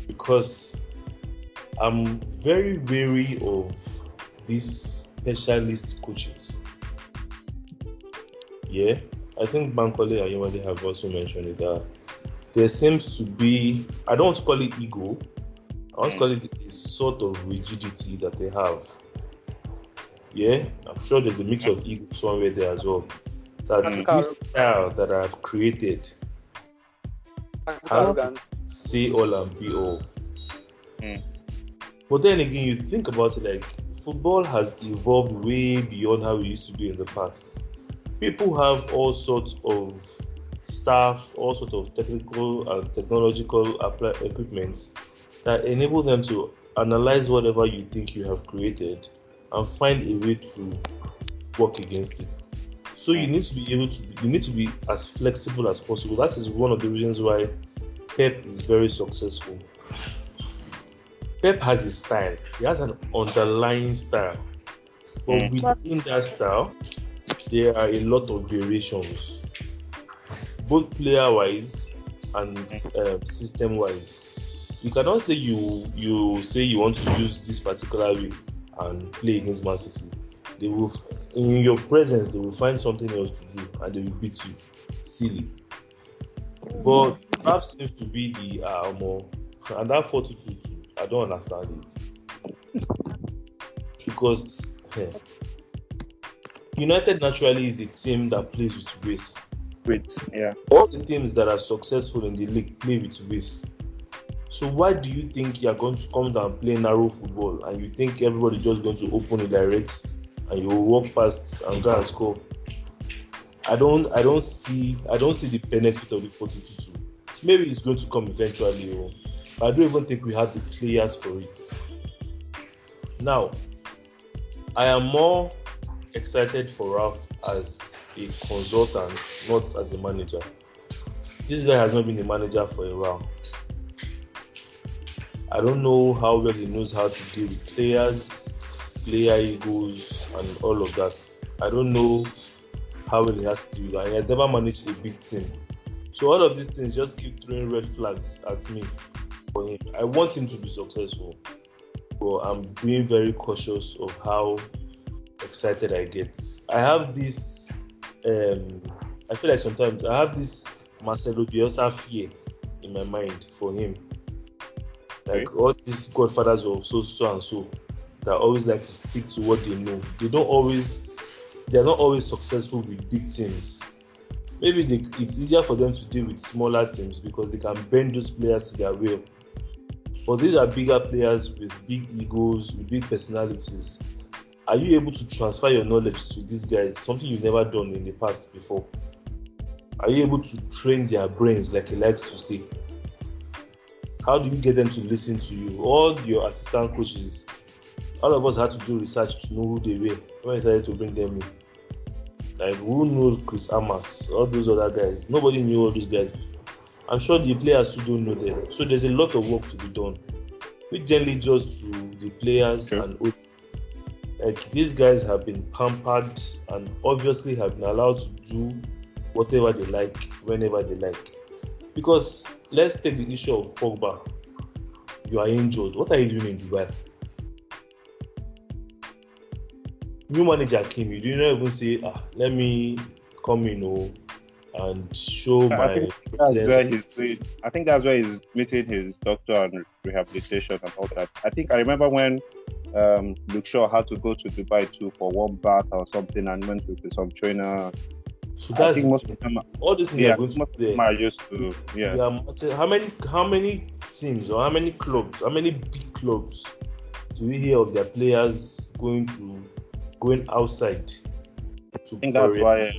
Because I'm very wary of these specialist coaches. Yeah, I think Bankole and Yewande have also mentioned it that there seems to be, I don't want to call it ego, I want to call it a sort of rigidity that they have. Yeah, I'm sure there's a mix of ego somewhere there as well. That this style that I've created has to say all and be all. Mm. But then again, you think about it like football has evolved way beyond how it used to be in the past. People have all sorts of staff, all sorts of technical and technological equipment that enable them to analyze whatever you think you have created and find a way to work against it. So you need to be able to you need to be as flexible as possible. That is one of the reasons why Pep is very successful. Pep has a style. He has an underlying style. But mm. within that style, there are a lot of variations, both player wise and uh, um, system wise. You cannot say you you say you want to use this particular way and play against Man City. They will in your presence they will find something else to do and they will beat you. Silly. But that seems to be the uh, more and that 4 2 2 I don't understand it. because yeah, United naturally is a team that plays with grace. Great, yeah. All the teams that are successful in the league play with grace. So why do you think you are going to come down and play narrow football and you think everybody just going to open the direct and you walk past and go and score? I don't I don't see I don't see the benefit of the 42. Maybe it's going to come eventually. Oh. I don't even think we have the players for it. Now, I am more excited for Ralf as a consultant, not as a manager. This guy has not been a manager for a while. I don't know how well he knows how to deal with players, player egos, and all of that. I don't know how well he has to do that. He has never managed a big team. So all of these things just keep throwing red flags at me for him. I want him to be successful, but I'm being very cautious of how excited I get. I have this. Um, I feel like sometimes I have this Marcelo Bielsa fear in my mind for him. Like okay. all these godfathers of so so and so that always like to stick to what they know. They don't always. They are not always successful with big teams maybe they, it's easier for them to deal with smaller teams because they can bend those players to their will. But these are bigger players with big egos, with big personalities. Are you able to transfer your knowledge to these guys? Something you've never done in the past before. Are you able to train their brains, like he likes to say? How do you get them to listen to you? All your assistant coaches, all of us had to do research to know who they were when I decided to bring them in. Like who knows Chris Armas, all those other guys? Nobody knew all these guys before. I'm sure the players too don't know them. So there's a lot of work to be done. We generally just to the players sure. and like these guys have been pampered and obviously have been allowed to do whatever they like whenever they like. Because let's take the issue of Pogba. You are injured. What are you doing in Dubai? new manager came, you didn't even say, ah, let me come in oh, and show I my. Think that's where he's doing, I think that's where he's meeting his doctor and rehabilitation and all that. I think I remember when um, Luke Shaw had to go to Dubai too for one bath or something and went with some trainer. So that's I think most of them are, all this yeah, most of them are used to yeah. yeah. How many how many teams or how many clubs, how many big clubs do we hear of their players going to going outside. I think uh, that's why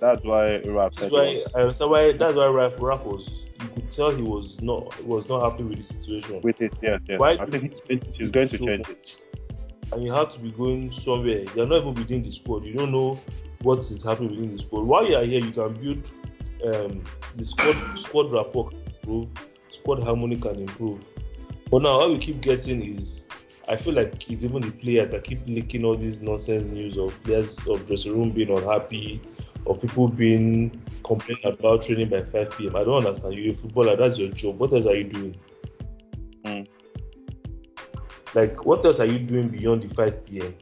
that's why Rap that's why, that's why that's why Rap, Rap was you could tell he was not was not happy with the situation. With it, yeah, yeah. Why I think he's, he's going to change it. And you have to be going somewhere. You're not even within the squad. You don't know what is happening within the squad. While you are here, you can build um, the squad squad rapport can improve, squad harmony can improve. But now all we keep getting is I feel like it's even the players that keep leaking all these nonsense news of players of dressing room being unhappy, of people being complaining about training by 5 p.m. I don't understand. You're a footballer, that's your job. What else are you doing? Mm. Like, what else are you doing beyond the 5 p.m.?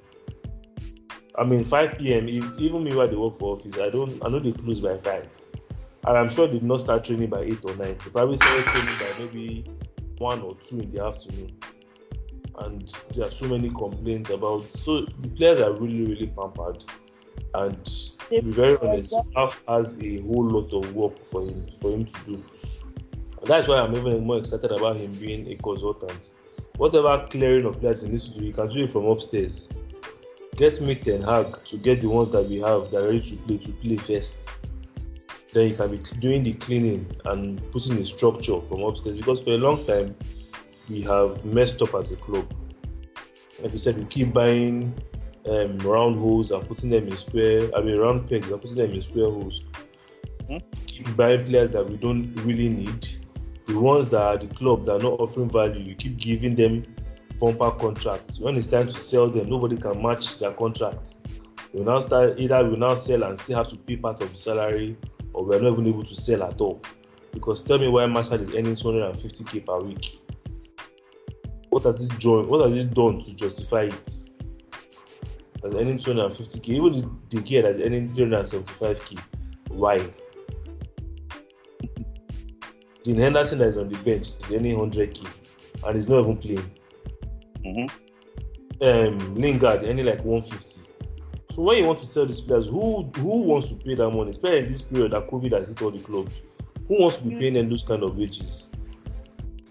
I mean, 5 p.m. Even me while they work for office, I don't. I know they close by five, and I'm sure they did not start training by eight or nine. They probably started training by maybe one or two in the afternoon and there are so many complaints about. So the players are really, really pampered, and to be very honest, Half has a whole lot of work for him for him to do. And that's why I'm even more excited about him being a consultant. Whatever clearing of players he needs to do, he can do it from upstairs. Get me Ten Hag to get the ones that we have that are ready to play to play first. Then you can be doing the cleaning and putting the structure from upstairs because for a long time we have messed up as a club. Like we said, we keep buying um, round holes and putting them in square. I mean, round pegs and putting them in square holes. Mm-hmm. Keep buying players that we don't really need. The ones that are the club that are not offering value, you keep giving them bumper contracts. When it's time to sell them, nobody can match their contracts. We now start either we now sell and still have to pay part of the salary, or we're not even able to sell at all. Because tell me why Martial is earning 250k per week what has it done? What has it done to justify it? As earning 250k, even the kid that's earning 375k. Why? Dean Henderson is on the bench is earning 100k and he's not even playing. Mm-hmm. Um, Lingard earning like 150. So when you want to sell these players, who who wants to pay that money? Especially in this period that COVID has hit all the clubs. Who wants to be paying them those kind of wages?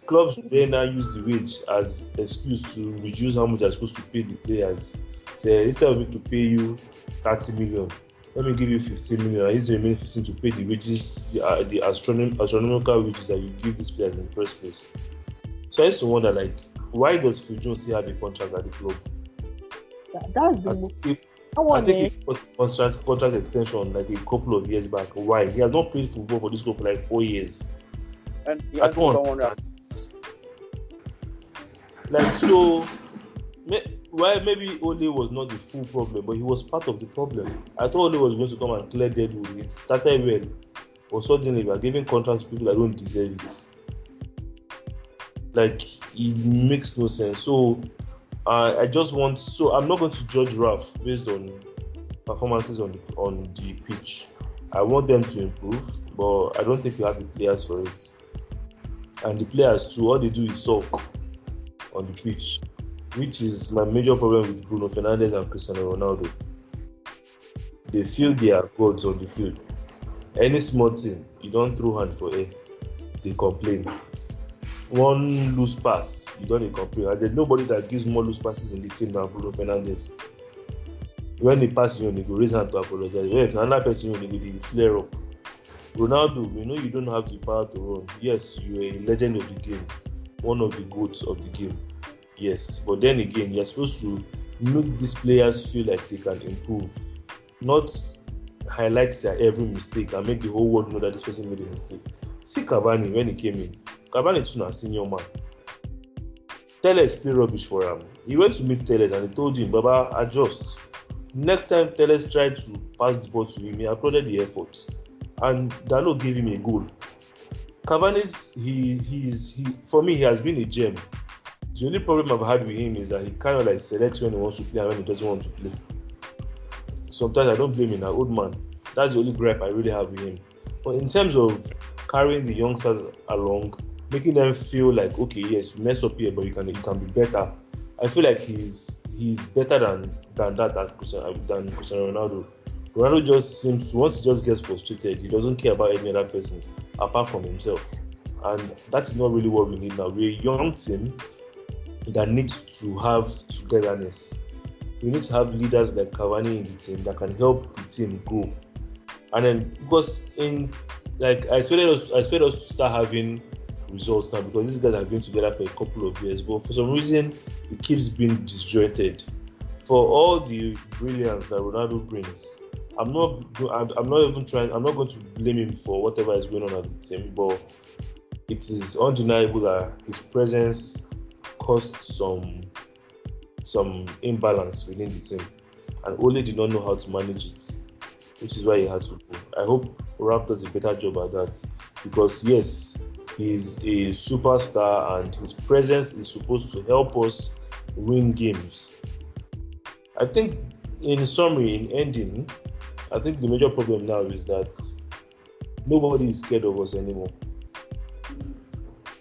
clubs today now use the wage as excuse to reduce how much they're supposed to pay the players. So instead of me to pay you 30 million, let me give you 15 million. I use the remaining 15 to pay the wages, the, uh, the astronom- astronomical wages that you give these players in the first place. So I used to wonder, like, why does Phil Jones still have a contract at the club? that's the I, I think eh? he got contract, contract extension like a couple of years back. Why? He has not played football for this club for like four years. And he I don't understand. Like so, may, well, maybe Ole was not the full problem, but he was part of the problem. I thought Ole was going to come and clear Deadwood. It started well, but suddenly we are giving contracts to people that don't deserve it. Like it makes no sense. So uh, I just want. So I'm not going to judge Raf based on performances on the, on the pitch. I want them to improve, but I don't think we have the players for it. And the players too, all they do is sulk on the pitch, which is my major problem with Bruno Fernandes and Cristiano Ronaldo. They feel they are gods on the field. Any small thing, you don't throw hand for air, they complain. One loose pass, you don't complain. And there's nobody that gives more loose passes in the team than Bruno Fernandes. When he passes you, he go raise hand to apologize. When another person you, he go flare up. Ronaldo, we know you don't have the power to run. Yes, you're a legend of the game, one of the goats of the game. Yes, but then again, you're supposed to make these players feel like they can improve, not highlight their every mistake and make the whole world know that this person made a mistake. See Cavani when he came in. Cavani too a senior man. Telles play rubbish for him. He went to meet Telles and he told him, Baba, adjust. Next time Telles tried to pass the ball to him, he applauded the effort and Dalot gave him a goal. Cavani's he he's he for me he has been a gem. The only problem I've had with him is that he kind of like selects when he wants to play and when he doesn't want to play. Sometimes I don't blame him, an old man. That's the only gripe I really have with him. But in terms of carrying the youngsters along, making them feel like okay, yes, you mess up here, but you can you can be better. I feel like he's he's better than than that as Cristiano, than Cristiano Ronaldo. Ronaldo just seems once he just gets frustrated, he doesn't care about any other person apart from himself. And that is not really what we need now. We're a young team that needs to have togetherness. We need to have leaders like Cavani in the team that can help the team grow. And then because in like I expected us I expected us to start having results now because these guys have been together for a couple of years, but for some reason it keeps being disjointed. For all the brilliance that Ronaldo brings, I'm not. I'm not even trying. I'm not going to blame him for whatever is going on at the team, but it is undeniable that his presence caused some some imbalance within the team, and Ole did not know how to manage it, which is why he had to go. I hope Raf does a better job at that, because yes, he's a superstar, and his presence is supposed to help us win games. I think, in summary, in ending, I think the major problem now is that nobody is scared of us anymore.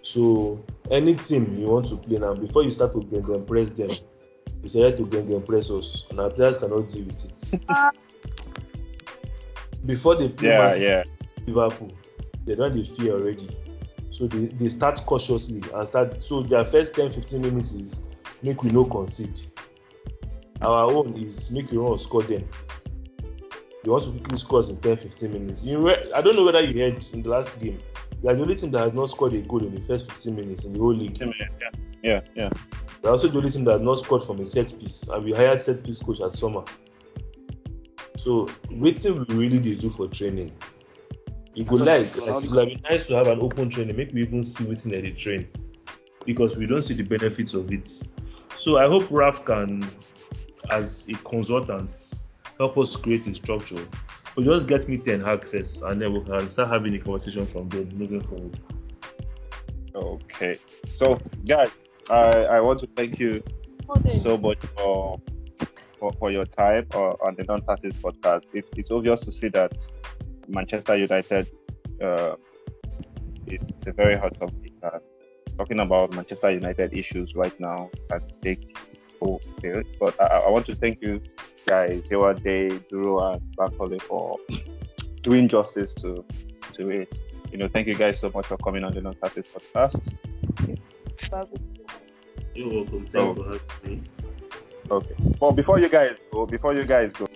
So any team you want to play now, before you start to bring and press them, you select to bring and press us, and our players cannot deal with it. before they play yeah, yeah. Liverpool, they don't they fear already. So they, they start cautiously and start so their first 10 15 minutes is make we no concede. Our own is make we run score them they want to quickly score in 10 15 minutes. You re- I don't know whether you heard in the last game, they are the only team that has not scored a goal in the first 15 minutes in the whole league. Yeah, yeah, yeah. They're also the only team that has not scored from a set piece, and we hired set piece coach at summer. So, waiting we really do for training. You go like, like it would have been nice to have an open training, make we even see waiting at the train because we don't see the benefits of it. So I hope Raf can, as a consultant, help us create a structure. But just get me Ten Hag first, and then we can start having a conversation from there moving forward. Okay. So, guys, I, I want to thank you so much for for, for your time uh, on the Non-Tactics podcast. It's, it's obvious to see that Manchester United uh, it's a very hot topic. Uh, talking about Manchester United issues right now, think okay. But I, I want to thank you guys, Day, Duro, and Bankole for doing justice to to it. You know, thank you guys so much for coming on the Non Tactics podcast. You're welcome. Thank you for having me. Okay. Well, before you guys go, before you guys go,